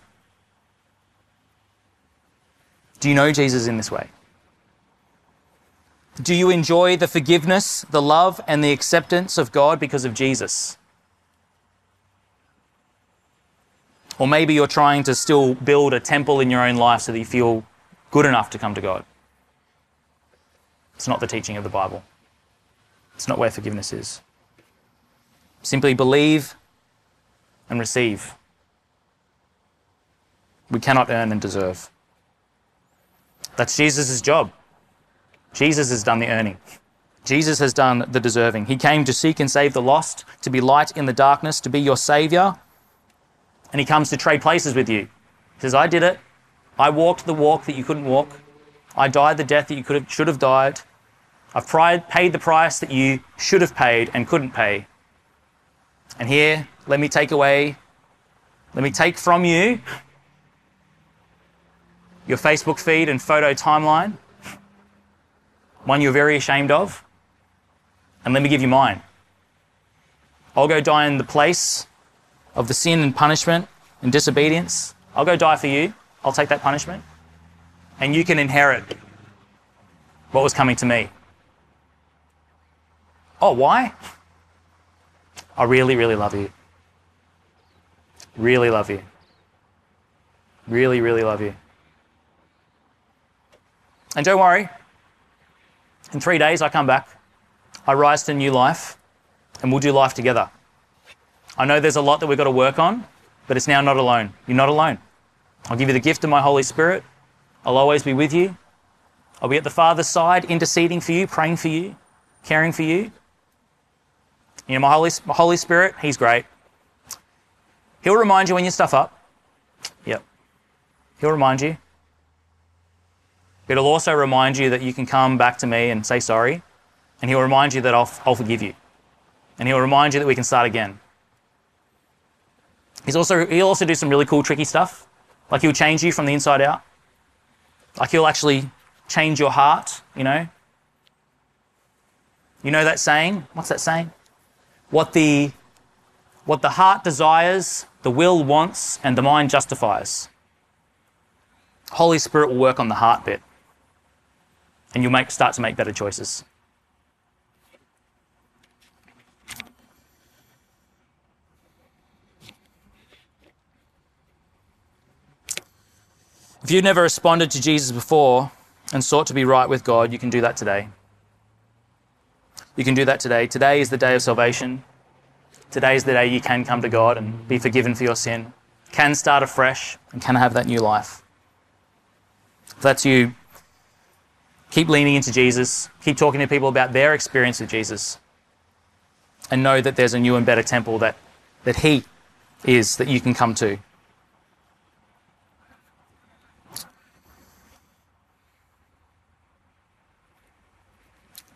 Do you know Jesus in this way? Do you enjoy the forgiveness, the love, and the acceptance of God because of Jesus? Or maybe you're trying to still build a temple in your own life so that you feel good enough to come to God. It's not the teaching of the Bible. It's not where forgiveness is. Simply believe and receive. We cannot earn and deserve. That's Jesus' job. Jesus has done the earning. Jesus has done the deserving. He came to seek and save the lost, to be light in the darkness, to be your Savior. And He comes to trade places with you. He says, I did it. I walked the walk that you couldn't walk. I died the death that you could have, should have died. I've paid the price that you should have paid and couldn't pay. And here, let me take away, let me take from you your Facebook feed and photo timeline, one you're very ashamed of, and let me give you mine. I'll go die in the place of the sin and punishment and disobedience. I'll go die for you. I'll take that punishment. And you can inherit what was coming to me. Oh, why? I really, really love you. Really love you. Really, really love you. And don't worry, in three days I come back, I rise to new life, and we'll do life together. I know there's a lot that we've got to work on, but it's now not alone. You're not alone. I'll give you the gift of my Holy Spirit. I'll always be with you. I'll be at the Father's side, interceding for you, praying for you, caring for you. You know, my Holy, my Holy Spirit, He's great. He'll remind you when you stuff up. Yep. He'll remind you. It'll also remind you that you can come back to me and say sorry. And he'll remind you that I'll, I'll forgive you. And he'll remind you that we can start again. He's also, he'll also do some really cool, tricky stuff. Like he'll change you from the inside out. Like he'll actually change your heart, you know. You know that saying? What's that saying? what the, what the heart desires, the will wants, and the mind justifies. Holy Spirit will work on the heart bit, and you'll make, start to make better choices. If you've never responded to Jesus before and sought to be right with God, you can do that today. You can do that today. Today is the day of salvation. Today is the day you can come to God and be forgiven for your sin, can start afresh, and can have that new life. If that's you, keep leaning into Jesus, keep talking to people about their experience with Jesus, and know that there's a new and better temple that, that He is that you can come to.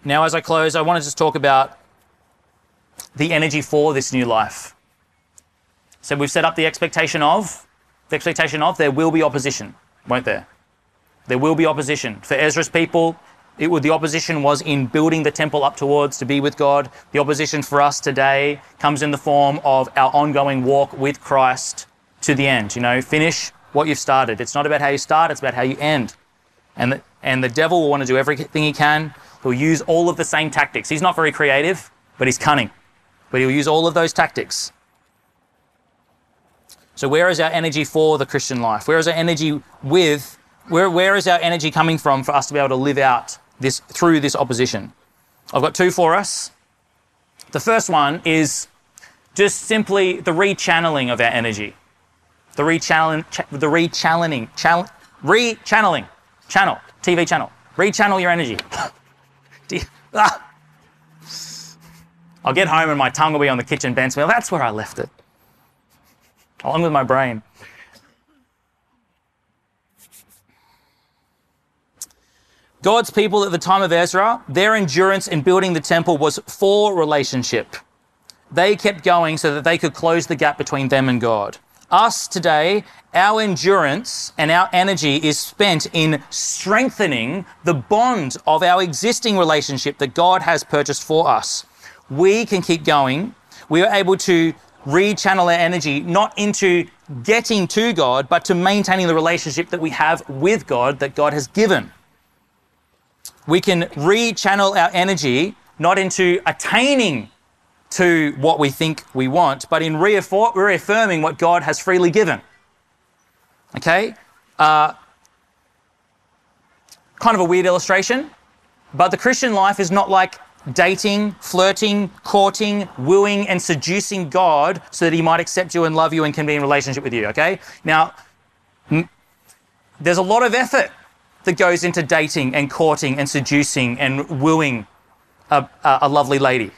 Now, as I close, I want to just talk about the energy for this new life. So we've set up the expectation of, the expectation of there will be opposition, won't there? There will be opposition. For Ezra's people, it would, the opposition was in building the temple up towards to be with God. The opposition for us today comes in the form of our ongoing walk with Christ to the end. You know, finish what you've started. It's not about how you start, it's about how you end. And and the devil will want to do everything he can. He'll use all of the same tactics. He's not very creative, but he's cunning. But he'll use all of those tactics. So, where is our energy for the Christian life? Where is our energy with? Where, where is our energy coming from for us to be able to live out this through this opposition? I've got two for us. The first one is just simply the rechanneling of our energy. The rechanneling, the rechanneling, channel, rechanneling, channel, TV channel. Rechannel your energy. (laughs) ah. I'll get home and my tongue will be on the kitchen bench. Well, that's where I left it, along with my brain. God's people at the time of Ezra, their endurance in building the temple was for relationship. They kept going so that they could close the gap between them and God. Us today, our endurance and our energy is spent in strengthening the bond of our existing relationship that God has purchased for us. We can keep going. We are able to rechannel our energy not into getting to God, but to maintaining the relationship that we have with God that God has given we can rechannel our energy not into attaining to what we think we want, but in reaffirming what God has freely given. Okay? Uh, kind of a weird illustration, but the Christian life is not like dating, flirting, courting, wooing, and seducing God so that He might accept you and love you and can be in relationship with you. Okay? Now, there's a lot of effort that goes into dating and courting and seducing and wooing a, a, a lovely lady.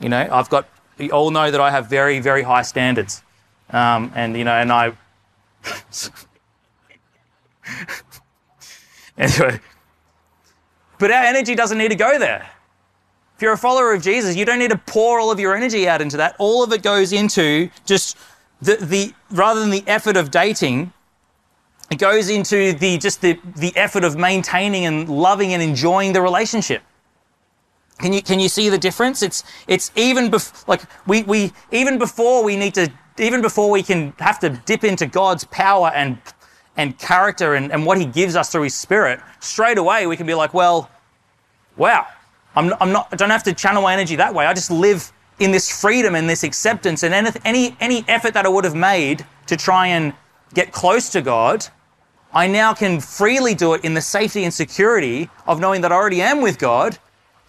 You know, I've got, you all know that I have very, very high standards. Um, and, you know, and I. (laughs) anyway. But our energy doesn't need to go there. If you're a follower of Jesus, you don't need to pour all of your energy out into that. All of it goes into just the, the rather than the effort of dating, it goes into the just the, the effort of maintaining and loving and enjoying the relationship. Can you can you see the difference? It's it's even bef- like we, we even before we need to even before we can have to dip into God's power and and character and, and what He gives us through His Spirit, straight away we can be like, well, wow, I'm, I'm not I don't have to channel my energy that way. I just live in this freedom and this acceptance and any any, any effort that I would have made to try and get close to God I now can freely do it in the safety and security of knowing that I already am with God,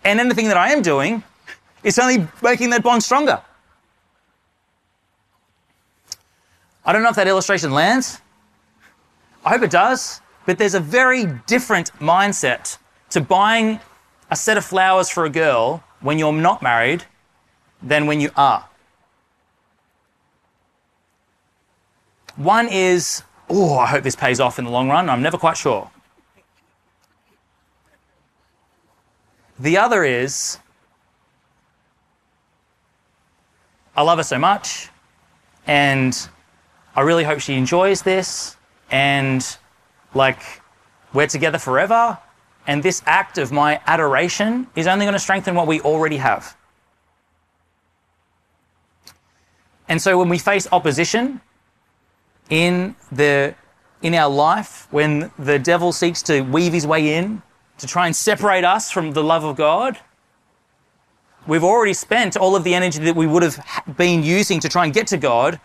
and anything that I am doing is only making that bond stronger. I don't know if that illustration lands. I hope it does. But there's a very different mindset to buying a set of flowers for a girl when you're not married than when you are. One is oh, I hope this pays off in the long run. I'm never quite sure. The other is, I love her so much, and I really hope she enjoys this, and like, we're together forever, and this act of my adoration is only going to strengthen what we already have. And so when we face opposition, in, the, in our life when the devil seeks to weave his way in to try and separate us from the love of God. We've already spent all of the energy that we would have been using to try and get to God,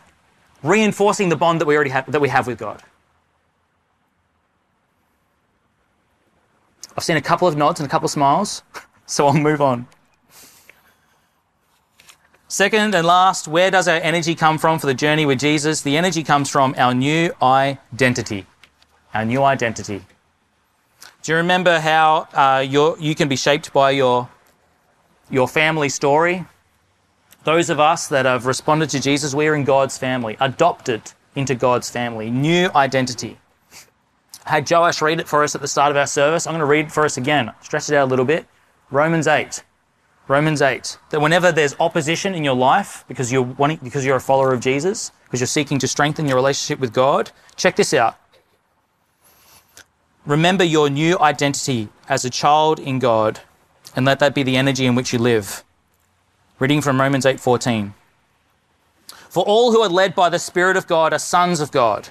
reinforcing the bond that we already have, that we have with God. I've seen a couple of nods and a couple of smiles, (laughs) so I'll move on. Second and last, where does our energy come from for the journey with Jesus? The energy comes from our new identity. Our new identity. Do you remember how uh, you can be shaped by your, your family story? Those of us that have responded to Jesus, we're in God's family, adopted into God's family, new identity. I had Joash read it for us at the start of our service. I'm going to read it for us again, stretch it out a little bit. Romans 8. Romans 8, that whenever there's opposition in your life because you're wanting, because you're a follower of Jesus, because you're seeking to strengthen your relationship with God, check this out. Remember your new identity as a child in God and let that be the energy in which you live. Reading from Romans 8:14. For all who are led by the Spirit of God are sons of God.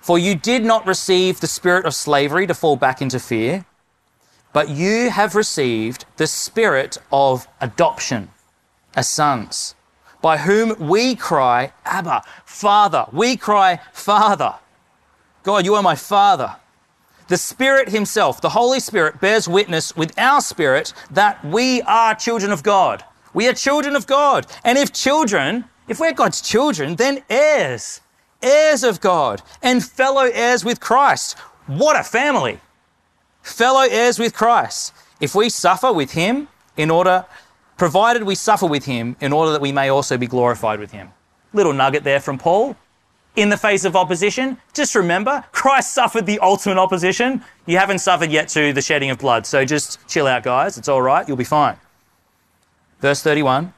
For you did not receive the spirit of slavery to fall back into fear but you have received the spirit of adoption as sons, by whom we cry, Abba, Father. We cry, Father. God, you are my Father. The Spirit Himself, the Holy Spirit, bears witness with our spirit that we are children of God. We are children of God. And if children, if we're God's children, then heirs, heirs of God, and fellow heirs with Christ. What a family! fellow heirs with Christ, if we suffer with him in order, provided we suffer with him in order that we may also be glorified with him. Little nugget there from Paul. In the face of opposition, just remember, Christ suffered the ultimate opposition. You haven't suffered yet to the shedding of blood. So just chill out, guys. It's all right. You'll be fine. Verse 31.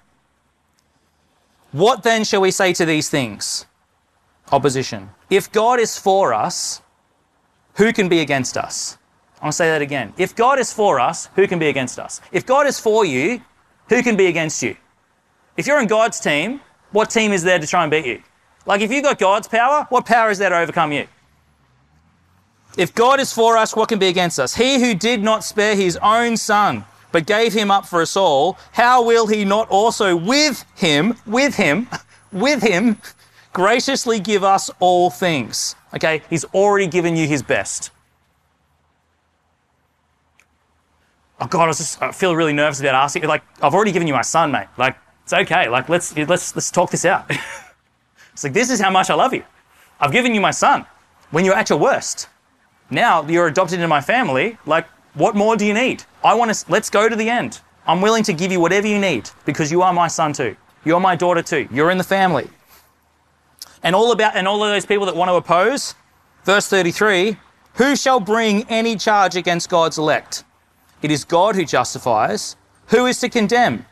What then shall we say to these things? Opposition. If God is for us, who can be against us? To say that again. If God is for us, who can be against us? If God is for you, who can be against you? If you're in God's team, what team is there to try and beat you? Like if you've got God's power, what power is there to overcome you? If God is for us, what can be against us? He who did not spare his own son, but gave him up for us all, how will he not also with him, with him, (laughs) with him, graciously give us all things? Okay, he's already given you his best. oh God, I was just I feel really nervous about asking. Like, I've already given you my son, mate. Like, it's okay. Like, let's let's let's talk this out. (laughs) it's like this is how much I love you. I've given you my son when you're at your worst. Now you're adopted into my family. Like, what more do you need? I want to. Let's go to the end. I'm willing to give you whatever you need because you are my son too. You're my daughter too. You're in the family. And all about and all of those people that want to oppose. Verse 33. Who shall bring any charge against God's elect? It is God who justifies. Who is to condemn?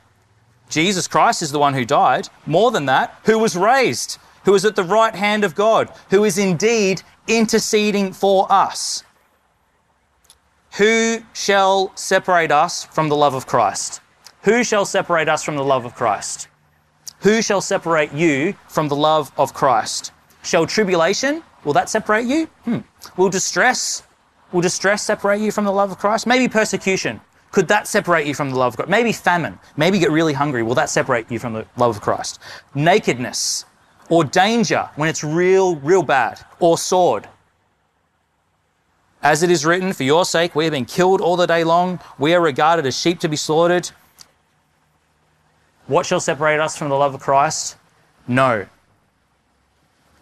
Jesus Christ is the one who died. More than that, who was raised, who is at the right hand of God, who is indeed interceding for us. Who shall separate us from the love of Christ? Who shall separate us from the love of Christ? Who shall separate you from the love of Christ? Shall tribulation, will that separate you? Hmm. Will distress, Will distress separate you from the love of Christ? Maybe persecution. Could that separate you from the love of God? Maybe famine. Maybe get really hungry. Will that separate you from the love of Christ? Nakedness or danger when it's real, real bad or sword. As it is written, for your sake we have been killed all the day long. We are regarded as sheep to be slaughtered. What shall separate us from the love of Christ? No.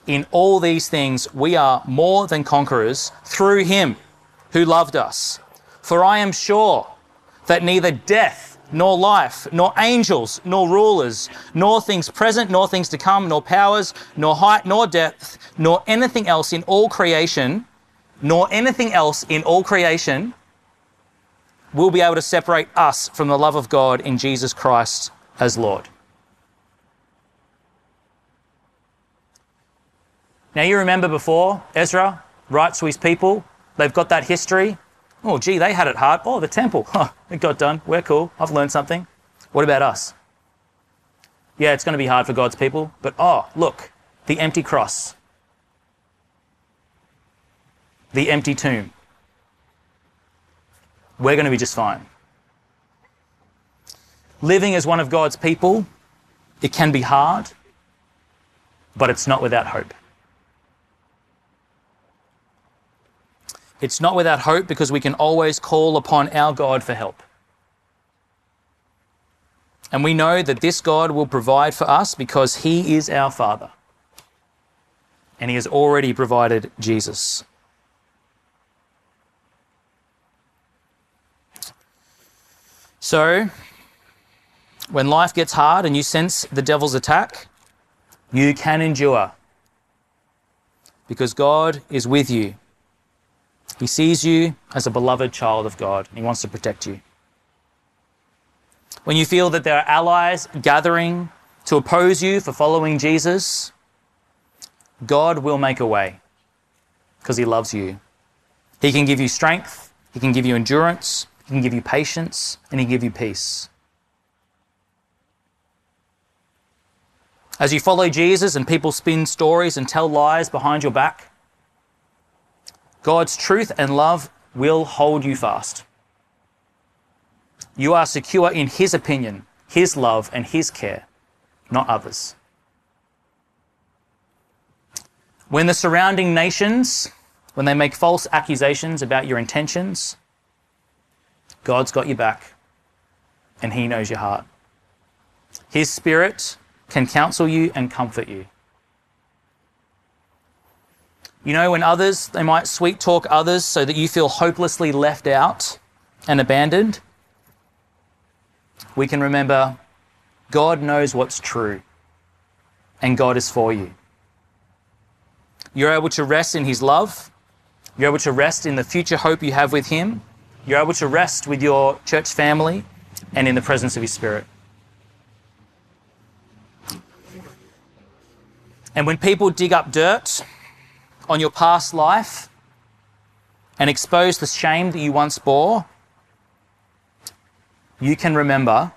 In all these things, we are more than conquerors through him who loved us. For I am sure that neither death, nor life, nor angels, nor rulers, nor things present, nor things to come, nor powers, nor height, nor depth, nor anything else in all creation, nor anything else in all creation will be able to separate us from the love of God in Jesus Christ as Lord. Now, you remember before Ezra writes to his people They've got that history. Oh, gee, they had it hard. Oh, the temple. (laughs) Huh, it got done. We're cool. I've learned something. What about us? Yeah, it's going to be hard for God's people, but oh, look, the empty cross, the empty tomb. We're going to be just fine. Living as one of God's people, it can be hard, but it's not without hope. It's not without hope because we can always call upon our God for help. And we know that this God will provide for us because He is our Father. And He has already provided Jesus. So, when life gets hard and you sense the devil's attack, you can endure because God is with you. He sees you as a beloved child of God. He wants to protect you. When you feel that there are allies gathering to oppose you for following Jesus, God will make a way because He loves you. He can give you strength, He can give you endurance, He can give you patience, and He can give you peace. As you follow Jesus and people spin stories and tell lies behind your back, God's truth and love will hold you fast. You are secure in His opinion, His love, and His care, not others. When the surrounding nations, when they make false accusations about your intentions, God's got your back and He knows your heart. His Spirit can counsel you and comfort you. You know, when others, they might sweet talk others so that you feel hopelessly left out and abandoned, we can remember God knows what's true and God is for you. You're able to rest in His love. You're able to rest in the future hope you have with Him. You're able to rest with your church family and in the presence of His Spirit. And when people dig up dirt on your past life and expose the shame that you once bore, you can remember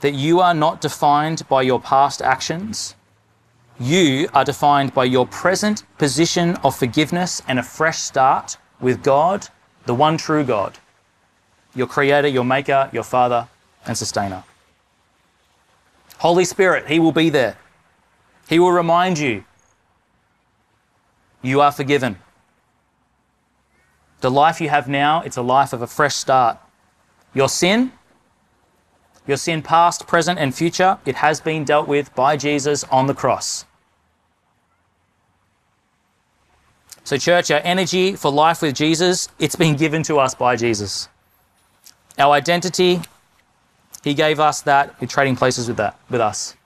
that you are not defined by your past actions. You are defined by your present position of forgiveness and a fresh start with God, the one true God, your Creator, your Maker, your Father, and Sustainer. Holy Spirit, He will be there. He will remind you you are forgiven. The life you have now, it's a life of a fresh start. Your sin, your sin past, present, and future, it has been dealt with by Jesus on the cross. So, church, our energy for life with Jesus, it's been given to us by Jesus. Our identity, He gave us that. We're trading places with that, with us.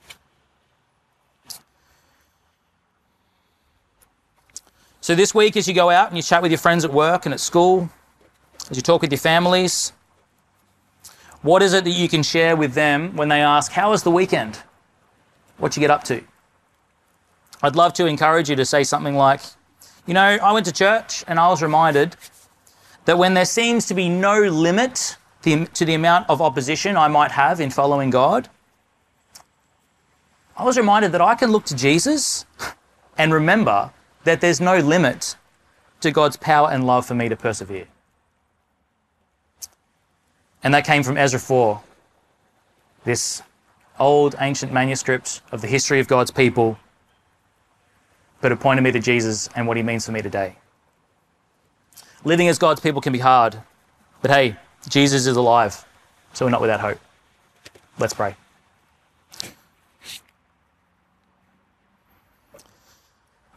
So, this week, as you go out and you chat with your friends at work and at school, as you talk with your families, what is it that you can share with them when they ask, How was the weekend? What you get up to? I'd love to encourage you to say something like, You know, I went to church and I was reminded that when there seems to be no limit to the amount of opposition I might have in following God, I was reminded that I can look to Jesus and remember that there's no limit to God's power and love for me to persevere. And that came from Ezra 4, this old ancient manuscript of the history of God's people, but it pointed me to Jesus and what he means for me today. Living as God's people can be hard, but hey, Jesus is alive, so we're not without hope. Let's pray.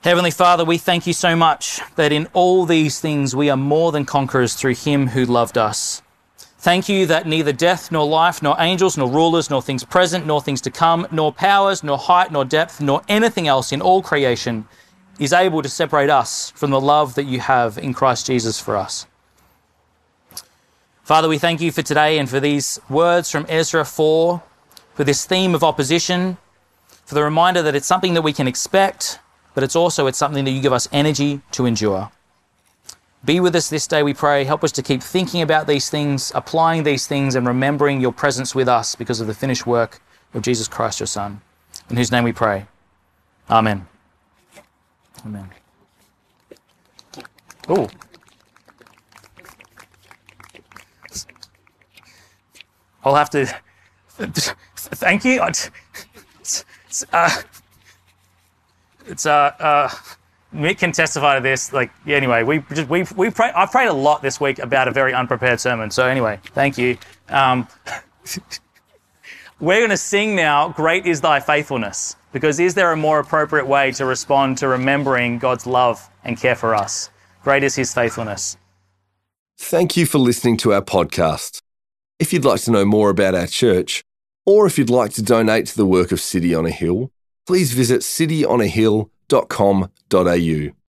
Heavenly Father, we thank you so much that in all these things we are more than conquerors through him who loved us. Thank you that neither death, nor life, nor angels, nor rulers, nor things present, nor things to come, nor powers, nor height, nor depth, nor anything else in all creation is able to separate us from the love that you have in Christ Jesus for us. Father, we thank you for today and for these words from Ezra 4, for this theme of opposition, for the reminder that it's something that we can expect, but it's also it's something that you give us energy to endure. Be with us this day, we pray. Help us to keep thinking about these things, applying these things, and remembering your presence with us because of the finished work of Jesus Christ, your Son, in whose name we pray. Amen. Amen. Oh. I'll have to. (laughs) Thank you. Uh, it's uh, uh, Mick can testify to this. Like, anyway, we just we we pray, I've prayed a lot this week about a very unprepared sermon. So anyway, thank you. Um, (laughs) we're going to sing now. Great is thy faithfulness. Because is there a more appropriate way to respond to remembering God's love and care for us? Great is His faithfulness. Thank you for listening to our podcast. If you'd like to know more about our church, or if you'd like to donate to the work of City on a Hill, please visit cityonahill.com.au.